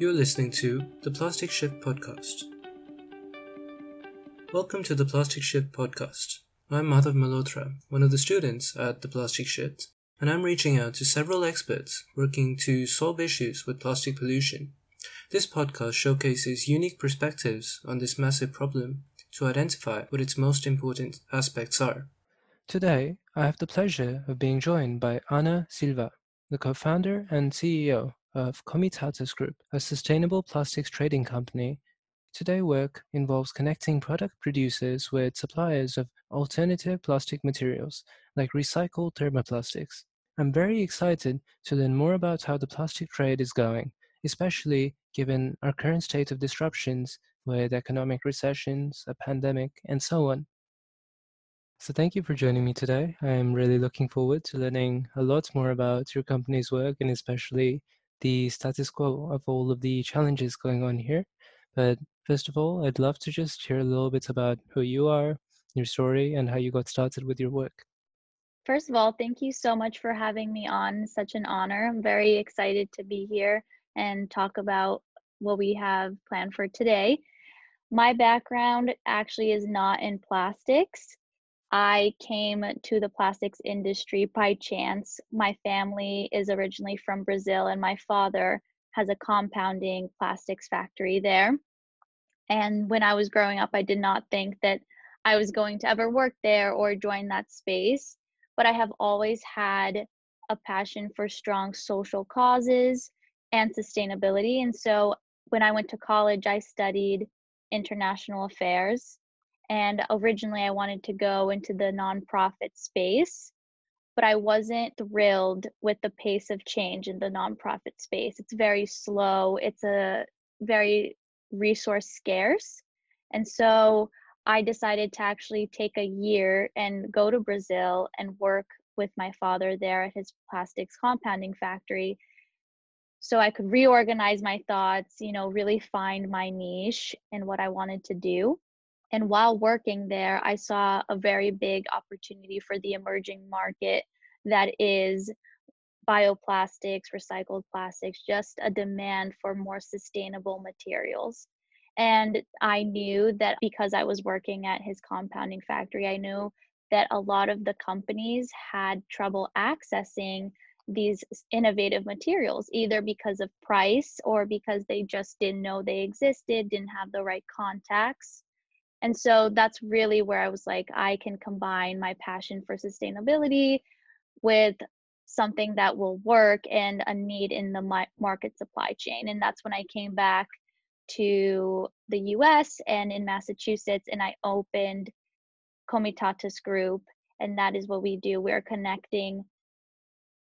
You're listening to the Plastic Shift Podcast. Welcome to the Plastic Shift Podcast. I'm Madhav Malhotra, one of the students at the Plastic Shift, and I'm reaching out to several experts working to solve issues with plastic pollution. This podcast showcases unique perspectives on this massive problem to identify what its most important aspects are. Today, I have the pleasure of being joined by Ana Silva, the co founder and CEO of COMITATVS Group, a sustainable plastics trading company. Today work involves connecting product producers with suppliers of alternative plastic materials like recycled thermoplastics. I'm very excited to learn more about how the plastic trade is going, especially given our current state of disruptions with economic recessions, a pandemic, and so on. So, thank you for joining me today. I'm really looking forward to learning a lot more about your company's work and especially the status quo of all of the challenges going on here. But first of all, I'd love to just hear a little bit about who you are, your story, and how you got started with your work. First of all, thank you so much for having me on. Such an honor. I'm very excited to be here and talk about what we have planned for today. My background actually is not in plastics. I came to the plastics industry by chance. My family is originally from Brazil, and my father has a compounding plastics factory there. And when I was growing up, I did not think that I was going to ever work there or join that space. But I have always had a passion for strong social causes and sustainability. And so when I went to college, I studied international affairs and originally, I wanted to go into the nonprofit space, but I wasn't thrilled with the pace of change in the nonprofit space. It's very slow, it's a very resource scarce. And so I decided to actually take a year and go to Brazil and work with my father there at his plastics compounding factory so I could reorganize my thoughts, you know, really find my niche and what I wanted to do. And while working there, I saw a very big opportunity for the emerging market that is bioplastics, recycled plastics, just a demand for more sustainable materials. And I knew that because I was working at his compounding factory, I knew that a lot of the companies had trouble accessing these innovative materials, either because of price or because they just didn't know they existed, didn't have the right contacts. And so that's really where I was like, I can combine my passion for sustainability with something that will work and a need in the market supply chain. And that's when I came back to the US and in Massachusetts and I opened COMITATVS Group. And that is what we do. We're connecting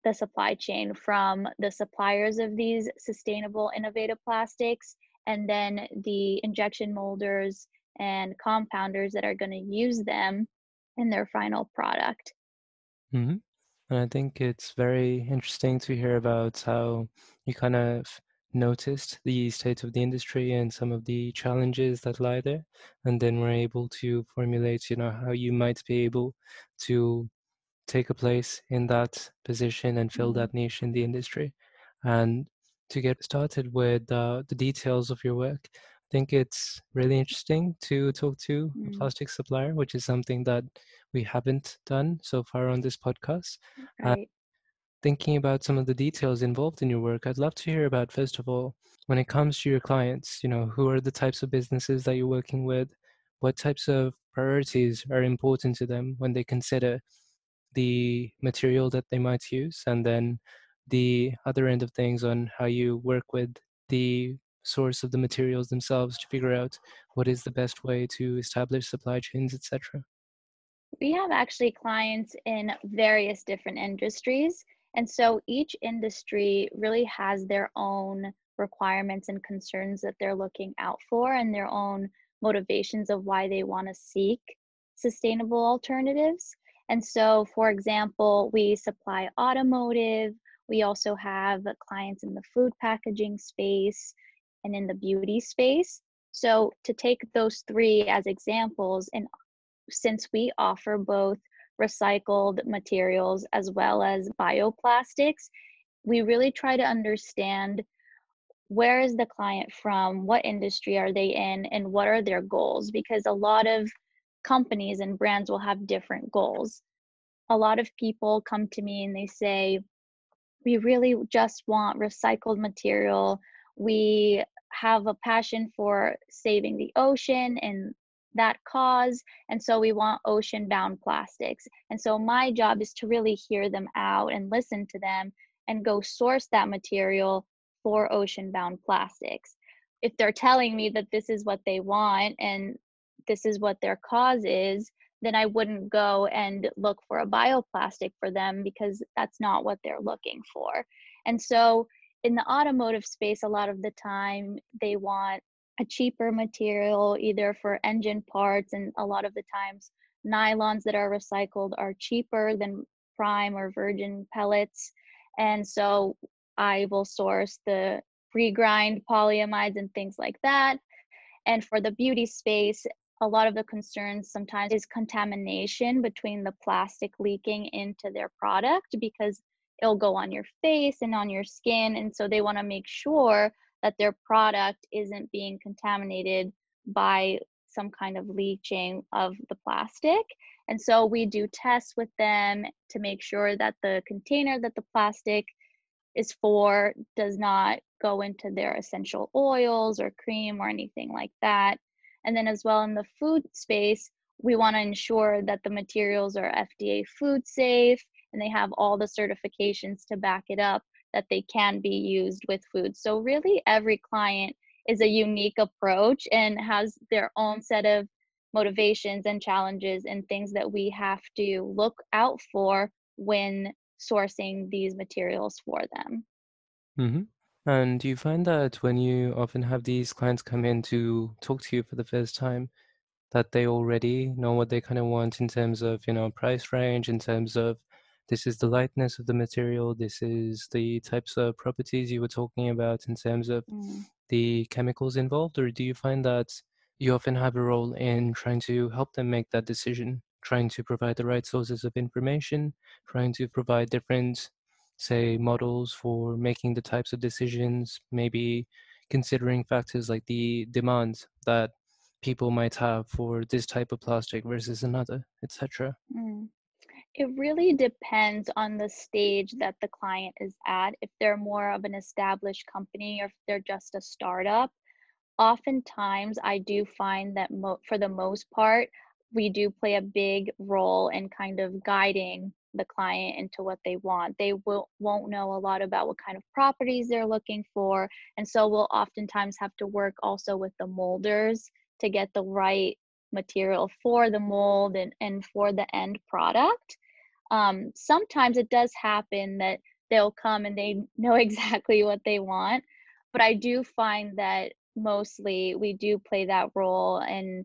the supply chain from the suppliers of these sustainable, innovative plastics and then the injection molders and compounders that are going to use them in their final product. Mm-hmm. And I think it's very interesting to hear about how you kind of noticed the state of the industry and some of the challenges that lie there, and then were able to formulate, you know, how you might be able to take a place in that position and fill mm-hmm. that niche in the industry. And to get started with uh, the details of your work, think it's really interesting to talk to mm. a plastic supplier, which is something that we haven't done so far on this podcast. Right. thinking about some of the details involved in your work, I'd love to hear about, first of all, when it comes to your clients, you know, who are the types of businesses that you're working with? What types of priorities are important to them when they consider the material that they might use? And then the other end of things on how you work with the source of the materials themselves to figure out what is the best way to establish supply chains, etc. We have actually clients in various different industries. And so each industry really has their own requirements and concerns that they're looking out for and their own motivations of why they want to seek sustainable alternatives. And so, for example, we supply automotive, we also have clients in the food packaging space, and in the beauty space. So, to take those three as examples, and since we offer both recycled materials as well as bioplastics, we really try to understand where is the client from? What industry are they in? And what are their goals? Because a lot of companies and brands will have different goals. A lot of people come to me and they say, We really just want recycled material. We have a passion for saving the ocean and that cause. And so we want ocean bound plastics. And so my job is to really hear them out and listen to them and go source that material for ocean bound plastics. If they're telling me that this is what they want and this is what their cause is, then I wouldn't go and look for a bioplastic for them because that's not what they're looking for. And so in the automotive space, a lot of the time they want a cheaper material either for engine parts, and a lot of the times nylons that are recycled are cheaper than prime or virgin pellets. And so I will source the pre-grind polyamides and things like that. And for the beauty space, a lot of the concerns sometimes is contamination between the plastic leaking into their product because it'll go on your face and on your skin. And so they want to make sure that their product isn't being contaminated by some kind of leaching of the plastic. And so we do tests with them to make sure that the container that the plastic is for does not go into their essential oils or cream or anything like that. And then, as well, in the food space, we want to ensure that the materials are FDA food safe and they have all the certifications to back it up that they can be used with food. So, really, every client is a unique approach and has their own set of motivations and challenges and things that we have to look out for when sourcing these materials for them. Mm-hmm. And do you find that when you often have these clients come in to talk to you for the first time, that they already know what they kind of want in terms of, you know, price range, in terms of this is the lightness of the material, this is the types of properties you were talking about in terms of mm. the chemicals involved? Or do you find that you often have a role in trying to help them make that decision? trying to provide the right sources of information, trying to provide different, say, models for making the types of decisions, maybe considering factors like the demands that people might have for this type of plastic versus another, etc. Mm. It really depends on the stage that the client is at. If they're more of an established company or if they're just a startup, oftentimes I do find that mo- for the most part, we do play a big role in kind of guiding the client into what they want. They will won't know a lot about what kind of properties they're looking for, and so we'll oftentimes have to work also with the molders to get the right material for the mold and, and for the end product. Um, sometimes it does happen that they'll come and they know exactly what they want, but I do find that mostly we do play that role and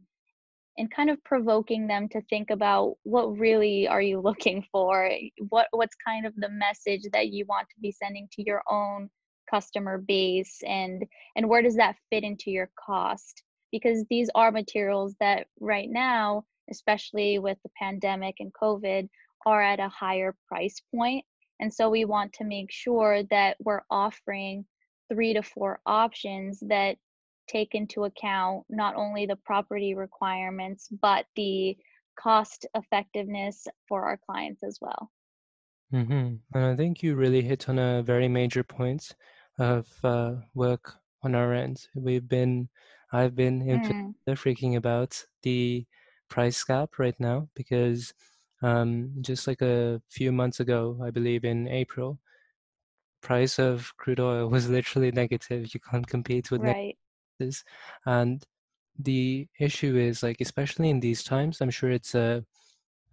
and kind of provoking them to think about what really are you looking for? What what's kind of the message that you want to be sending to your own customer base? And and where does that fit into your cost because these are materials that right now especially with the pandemic and covid are at a higher price point and so we want to make sure that we're offering three to four options that take into account not only the property requirements but the cost effectiveness for our clients as well. Mm-hmm. And I think you really hit on a very major point of uh, work on our end. We've been, I've been mm. freaking about the price gap right now because um, just like a few months ago, I believe in April, price of crude oil was literally negative. You can't compete with right and the issue is like especially in these times i'm sure it's a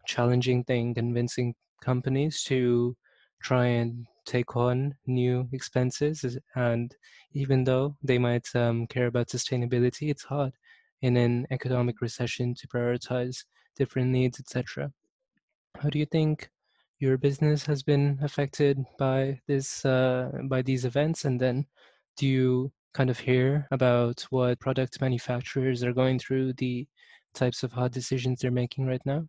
challenging thing convincing companies to try and take on new expenses and even though they might um, care about sustainability it's hard in an economic recession to prioritize different needs etc how do you think your business has been affected by this uh, by these events and then do you kind of hear about what product manufacturers are going through, the types of hard decisions they're making right now?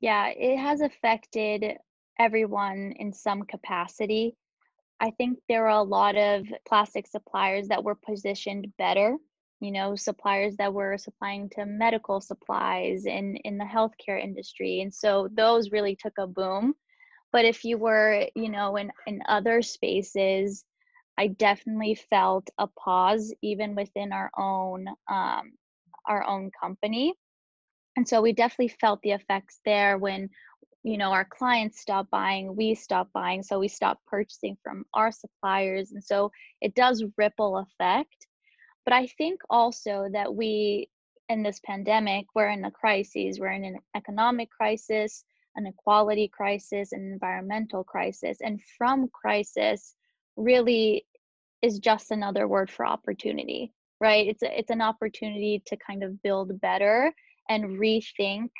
Yeah, it has affected everyone in some capacity. I think there are a lot of plastic suppliers that were positioned better. You know, suppliers that were supplying to medical supplies in in the healthcare industry, and so those really took a boom. But if you were, you know, in in other spaces, I definitely felt a pause even within our own um, our own company. And so we definitely felt the effects there when you know our clients stop buying we stop buying so we stop purchasing from our suppliers and so it does ripple effect. But i think also that we in this pandemic we're in a crisis we're in an economic crisis an equality crisis an environmental crisis and from crisis really is just another word for opportunity right? It's a, it's an opportunity to kind of build better and rethink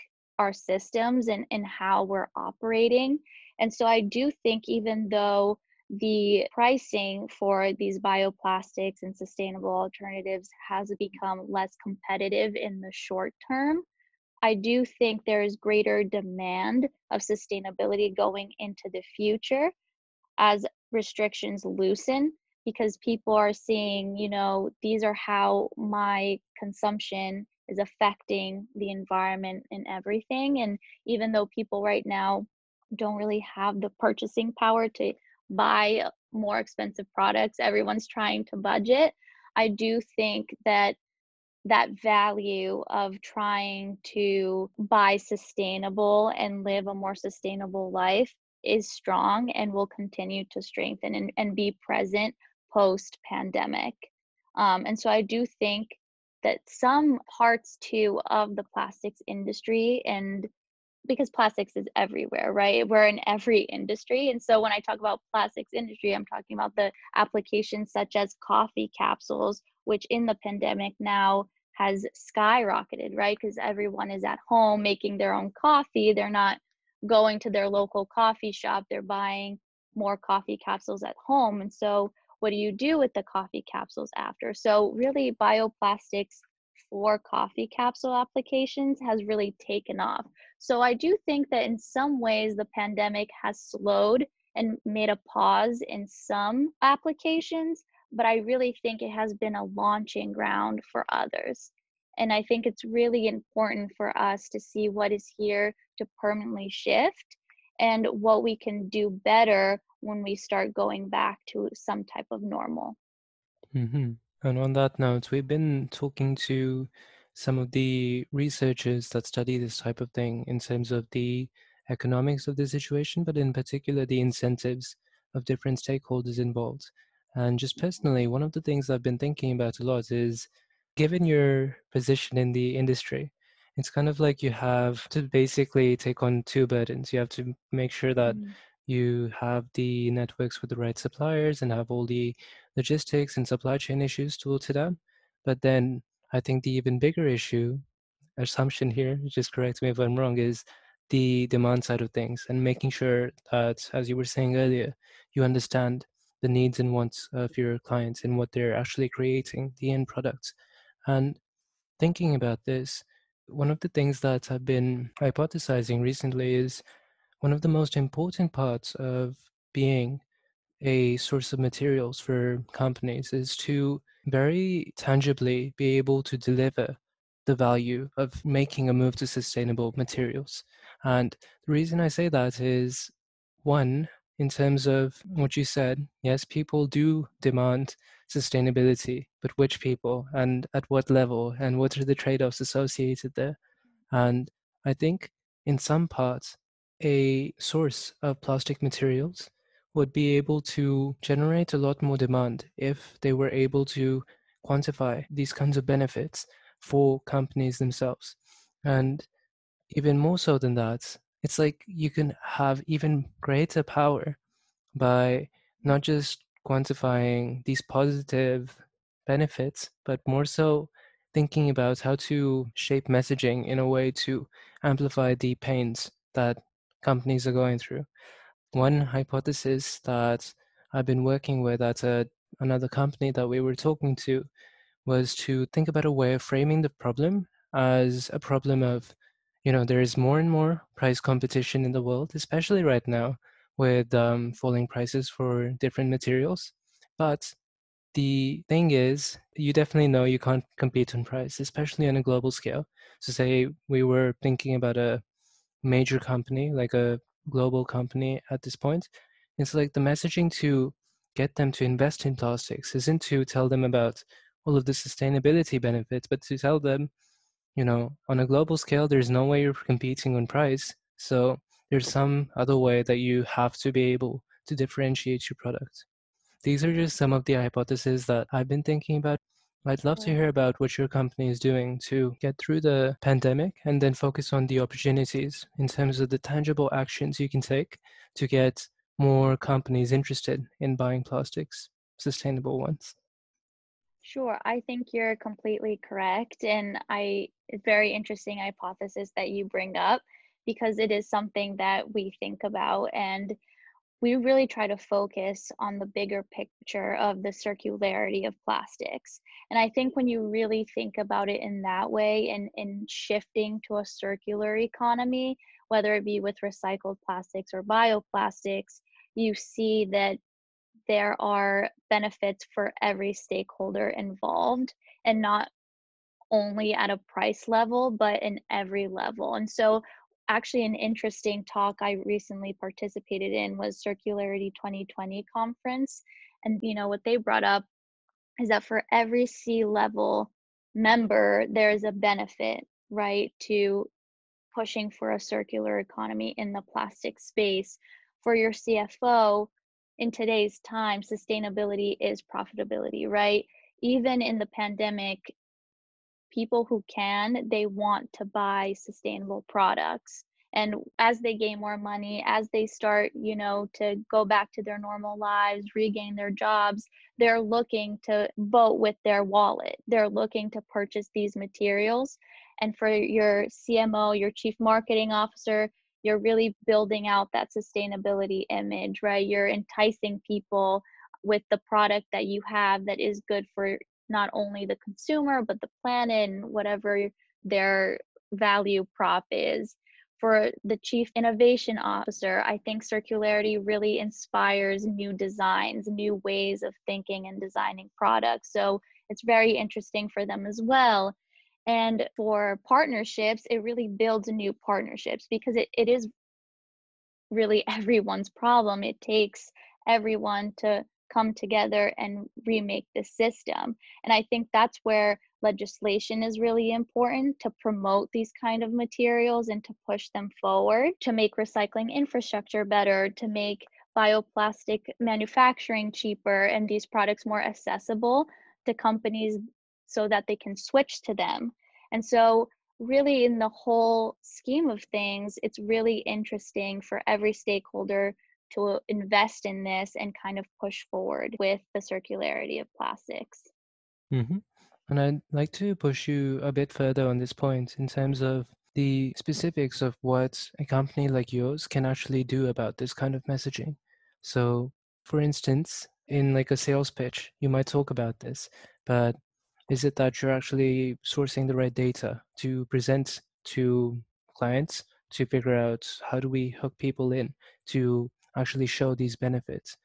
our systems and, and how we're operating. And so I do think, even though the pricing for these bioplastics and sustainable alternatives has become less competitive in the short term, I do think there is greater demand of sustainability going into the future as restrictions loosen because people are seeing, you know, these are how my consumption is affecting the environment and everything. And even though people right now don't really have the purchasing power to buy more expensive products, everyone's trying to budget. I do think that that value of trying to buy sustainable and live a more sustainable life is strong and will continue to strengthen and, and be present post pandemic. Um, and so I do think that some parts too of the plastics industry and because plastics is everywhere right? We're in every industry and so when i talk about plastics industry i'm talking about the applications such as coffee capsules which in the pandemic now has skyrocketed right? Because everyone is at home making their own coffee. They're not going to their local coffee shop. They're buying more coffee capsules at home and so what do you do with the coffee capsules after? So, really, bioplastics for coffee capsule applications has really taken off. So, I do think that in some ways the pandemic has slowed and made a pause in some applications, but I really think it has been a launching ground for others. And I think it's really important for us to see what is here to permanently shift and what we can do better when we start going back to some type of normal. Mm-hmm. And on that note, we've been talking to some of the researchers that study this type of thing in terms of the economics of the situation, but in particular the incentives of different stakeholders involved. And just personally, one of the things I've been thinking about a lot is given your position in the industry, it's kind of like you have to basically take on two burdens. You have to make sure that mm-hmm you have the networks with the right suppliers and have all the logistics and supply chain issues to to that. But then I think the even bigger issue, assumption here, just correct me if I'm wrong, is the demand side of things and making sure that, as you were saying earlier, you understand the needs and wants of your clients and what they're actually creating, the end products. And thinking about this, one of the things that I've been hypothesizing recently is one of the most important parts of being a source of materials for companies is to very tangibly be able to deliver the value of making a move to sustainable materials. And the reason I say that is one, in terms of what you said, yes, people do demand sustainability, but which people and at what level and what are the trade offs associated there? And I think in some parts, a source of plastic materials would be able to generate a lot more demand if they were able to quantify these kinds of benefits for companies themselves. And even more so than that, it's like you can have even greater power by not just quantifying these positive benefits, but more so thinking about how to shape messaging in a way to amplify the pains that companies are going through. One hypothesis that I've been working with at a, another company that we were talking to was to think about a way of framing the problem as a problem of, you know, there is more and more price competition in the world, especially right now with um, falling prices for different materials. But the thing is, you definitely know you can't compete on price, especially on a global scale. So, say we were thinking about a major company, like a global company at this point, it's like the messaging to get them to invest in plastics isn't to tell them about all of the sustainability benefits, but to tell them, you know, on a global scale, there's no way you're competing on price. So there's some other way that you have to be able to differentiate your product. These are just some of the hypotheses that I've been thinking about. I'd love to hear about what your company is doing to get through the pandemic and then focus on the opportunities in terms of the tangible actions you can take to get more companies interested in buying plastics, sustainable ones. Sure, I think you're completely correct. And I, very interesting hypothesis that you bring up because it is something that we think about. And we really try to focus on the bigger picture of the circularity of plastics. And I think when you really think about it in that way and in shifting to a circular economy, whether it be with recycled plastics or bioplastics, you see that there are benefits for every stakeholder involved and not only at a price level but in every level. And so actually an interesting talk i recently participated in was circularity 2020 conference. And you know what they brought up is that for every c level member there is a benefit right to pushing for a circular economy in the plastic space. For your cfo in today's time, sustainability is profitability, right? Even in the pandemic, people who can, they want to buy sustainable products. And as they gain more money, as they start, you know, to go back to their normal lives, regain their jobs, they're looking to vote with their wallet. They're looking to purchase these materials. And for your CMO, your chief marketing officer, you're really building out that sustainability image, right? You're enticing people with the product that you have that is good for not only the consumer, but the planet and whatever their value prop is. For the chief innovation officer, I think circularity really inspires new designs, new ways of thinking and designing products. So it's very interesting for them as well. And for partnerships, it really builds new partnerships because it, it is really everyone's problem. It takes everyone to come together and remake the system. And I think that's where legislation is really important to promote these kind of materials and to push them forward, to make recycling infrastructure better, to make bioplastic manufacturing cheaper and these products more accessible to companies so that they can switch to them. And so, really, in the whole scheme of things, it's really interesting for every stakeholder to invest in this and kind of push forward with the circularity of plastics. Mm-hmm. And I'd like to push you a bit further on this point in terms of the specifics of what a company like yours can actually do about this kind of messaging. So, for instance, in like a sales pitch, you might talk about this, but is it that you're actually sourcing the right data to present to clients to figure out how do we hook people in to actually show these benefits?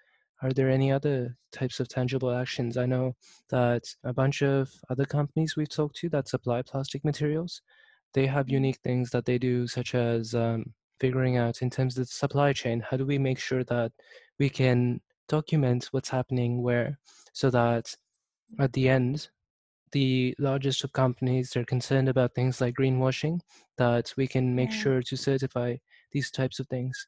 Are there any other types of tangible actions? I know that a bunch of other companies we've talked to that supply plastic materials, they have unique things that they do, such as um, figuring out in terms of the supply chain, how do we make sure that we can document what's happening where so that at the end the largest of companies they're concerned about things like greenwashing that we can make yeah. sure to certify these types of things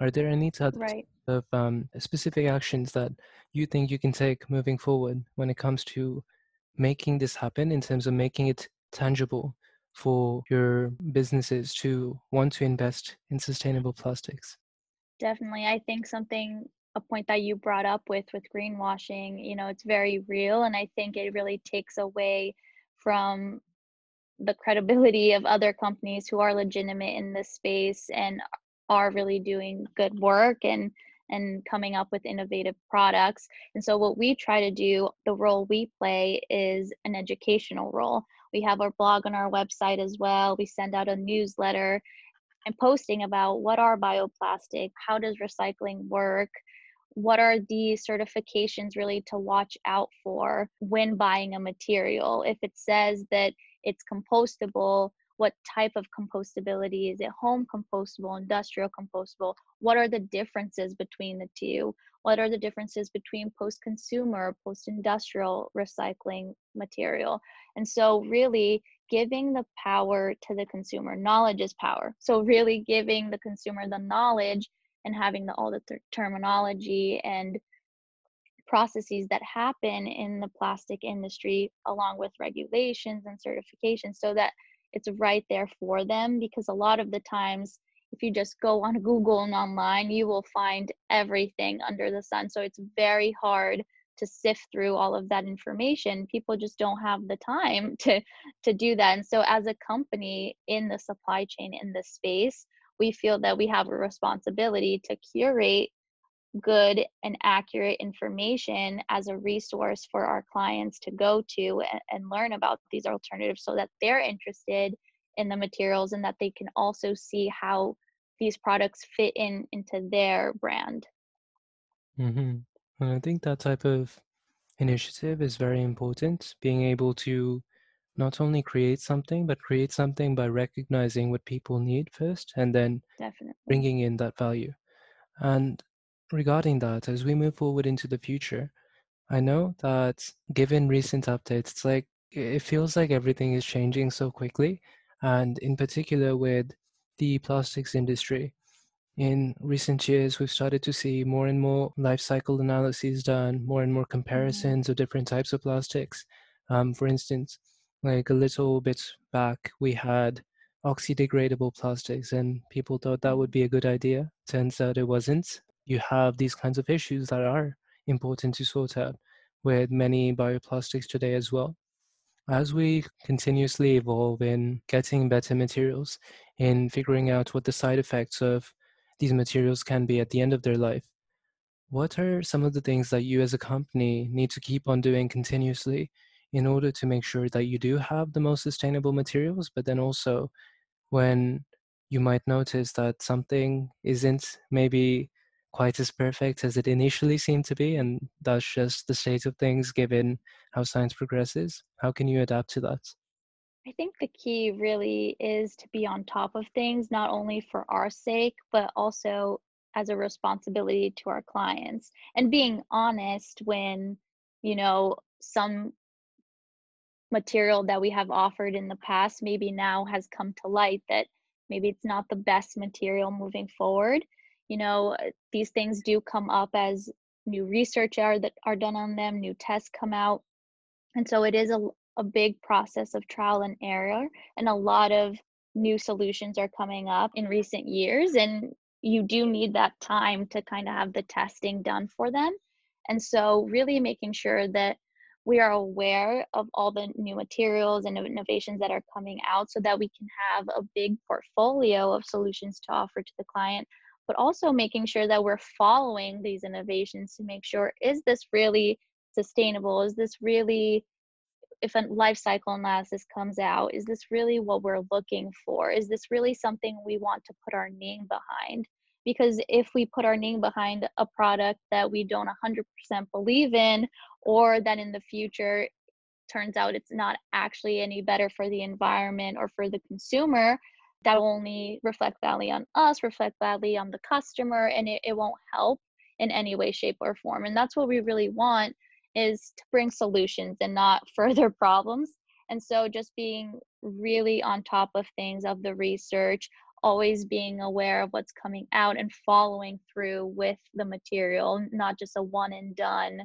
are there any types right. of um, specific actions that you think you can take moving forward when it comes to making this happen in terms of making it tangible for your businesses to want to invest in sustainable plastics definitely i think something a point that you brought up with with greenwashing you know it's very real and i think it really takes away from the credibility of other companies who are legitimate in this space and are really doing good work and and coming up with innovative products. And so what we try to do the role we play is an educational role. We have our blog on our website as well. We send out a newsletter and posting about what are bioplastic, how does recycling work, what are the certifications really to watch out for when buying a material. If it says that it's compostable, what type of compostability? Is it home compostable industrial compostable? What are the differences between the two? What are the differences between post consumer post industrial recycling material? And so really giving the power to the consumer. Knowledge is power. So really giving the consumer the knowledge and having the all the th- terminology and processes that happen in the plastic industry along with regulations and certifications so that it's right there for them because a lot of the times if you just go on google and online you will find everything under the sun. So it's very hard to sift through all of that information. People just don't have the time to to do that. And so as a company in the supply chain in this space we feel that we have a responsibility to curate good and accurate information as a resource for our clients to go to and, and, learn about these alternatives so that they're interested in the materials and that they can also see how these products fit in into their brand. Mm-hmm. And I think that type of initiative is very important, being able to not only create something, but create something by recognizing what people need first and then Definitely. bringing in that value. And regarding that, as we move forward into the future, I know that given recent updates, it's like it feels like everything is changing so quickly, and in particular with the plastics industry. In recent years, we've started to see more and more life cycle analyses done, more and more mm-hmm. comparisons mm-hmm. of different types of plastics. Um, for instance, like a little bit back, we had oxydegradable plastics, and people thought that would be a good idea. Turns out it wasn't you have these kinds of issues that are important to sort out with many bioplastics today as well. As we continuously evolve in getting better materials, in figuring out what the side effects of these materials can be at the end of their life, what are some of the things that you as a company need to keep on doing continuously in order to make sure that you do have the most sustainable materials, but then also when you might notice that something isn't maybe quite as perfect as it initially seemed to be, and that's just the state of things given how science progresses? How can you adapt to that? I think the key really is to be on top of things, not only for our sake, but also as a responsibility to our clients and being honest when, you know, some material that we have offered in the past maybe now has come to light that maybe it's not the best material moving forward. You know uh, these things do come up as new research are that are done on them new tests come out. And so it is a, a big process of trial and error and a lot of new solutions are coming up in recent years and you do need that time to kind of have the testing done for them. And so really making sure that we are aware of all the new materials and innovations that are coming out so that we can have a big portfolio of solutions to offer to the client but also making sure that we're following these innovations to make sure is this really sustainable? Is this really if a life cycle analysis comes out, is this really what we're looking for? Is this really something we want to put our name behind? Because if we put our name behind a product that we don't 100% believe in, or that in the future turns out it's not actually any better for the environment or for the consumer, that will only reflect badly on us, reflect badly on the customer, and it, it won't help in any way, shape, or form. And that's what we really want is to bring solutions and not further problems. And so just being really on top of things of the research, always being aware of what's coming out and following through with the material, not just a one and done,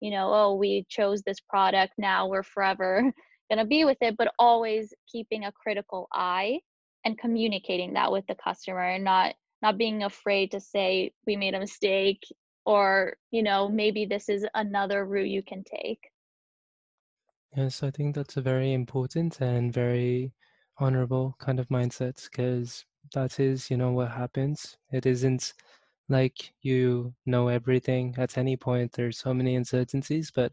you know, oh, we chose this product, now we're forever going to be with it, but always keeping a critical eye and communicating that with the customer and not not being afraid to say we made a mistake or you know maybe this is another route you can take. Yes i think that's a very important and very honorable kind of mindset because that is you know what happens. It isn't like you know everything at any point. There's so many uncertainties but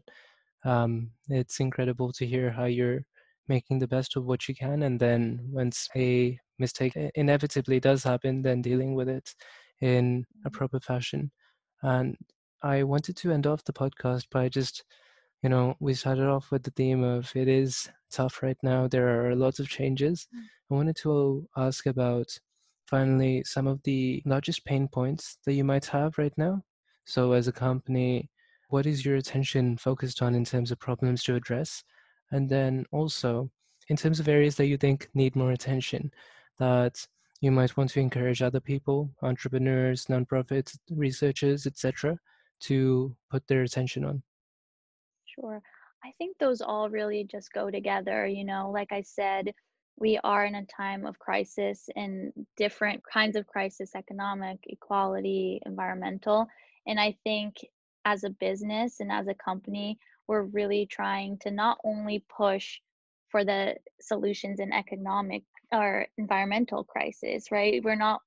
um, it's incredible to hear how you're making the best of what you can, and then once a mistake inevitably does happen, then dealing with it in a proper fashion. And I wanted to end off the podcast by just, you know, we started off with the theme of it is tough right now. There are lots of changes. Mm. I wanted to ask about finally some of the largest pain points that you might have right now. So, as a company, what is your attention focused on in terms of problems to address? And then also, in terms of areas that you think need more attention, that you might want to encourage other people, entrepreneurs, nonprofits, researchers, etc., to put their attention on? Sure. I think those all really just go together. You know, like I said, we are in a time of crisis and different kinds of crisis economic, equality, environmental. And I think as a business and as a company, we're really trying to not only push for the solutions in economic or environmental crisis, right? We're not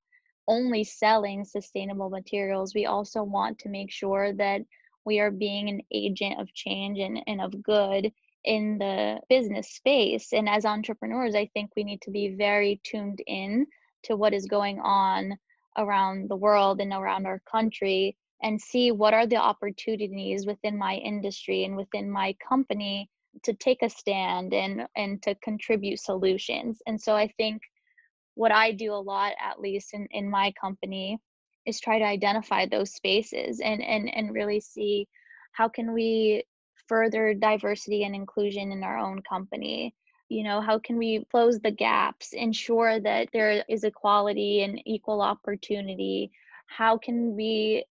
only selling sustainable materials, we also want to make sure that we are being an agent of change and, and of good in the business space. And as entrepreneurs, I think we need to be very tuned in to what is going on around the world and around our country and see what are the opportunities within my industry and within my company to take a stand and and to contribute solutions and so i think what i do a lot at least in, in my company is try to identify those spaces and and and really see how can we further diversity and inclusion in our own company? You know how can we close the gaps ensure that there is equality and equal opportunity? How can we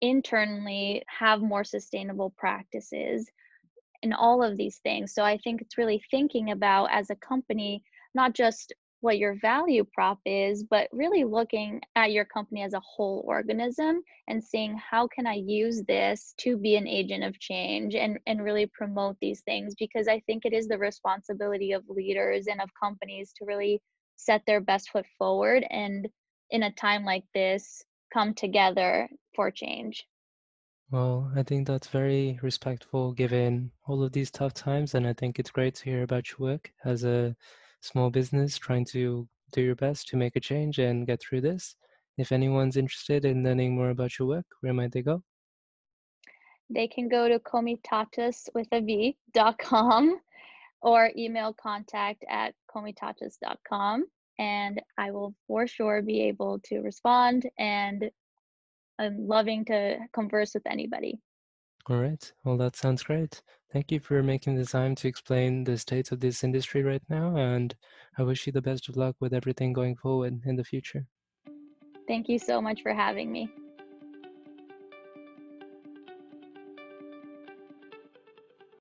internally have more sustainable practices? And all of these things. So I think it's really thinking about as a company, not just what your value prop is, but really looking at your company as a whole organism and seeing how can I use this to be an agent of change and, and really promote these things because I think it is the responsibility of leaders and of companies to really set their best foot forward and in a time like this come together for change. Well, I think that's very respectful given all of these tough times. And I think it's great to hear about your work as a small business trying to do your best to make a change and get through this. If anyone's interested in learning more about your work, where might they go? They can go to comitatvs with a V dot com or email contact at comitatvs.com and I will for sure be able to respond and I'm loving to converse with anybody. All right. Well, that sounds great. Thank you for making the time to explain the state of this industry right now. And I wish you the best of luck with everything going forward in the future. Thank you so much for having me.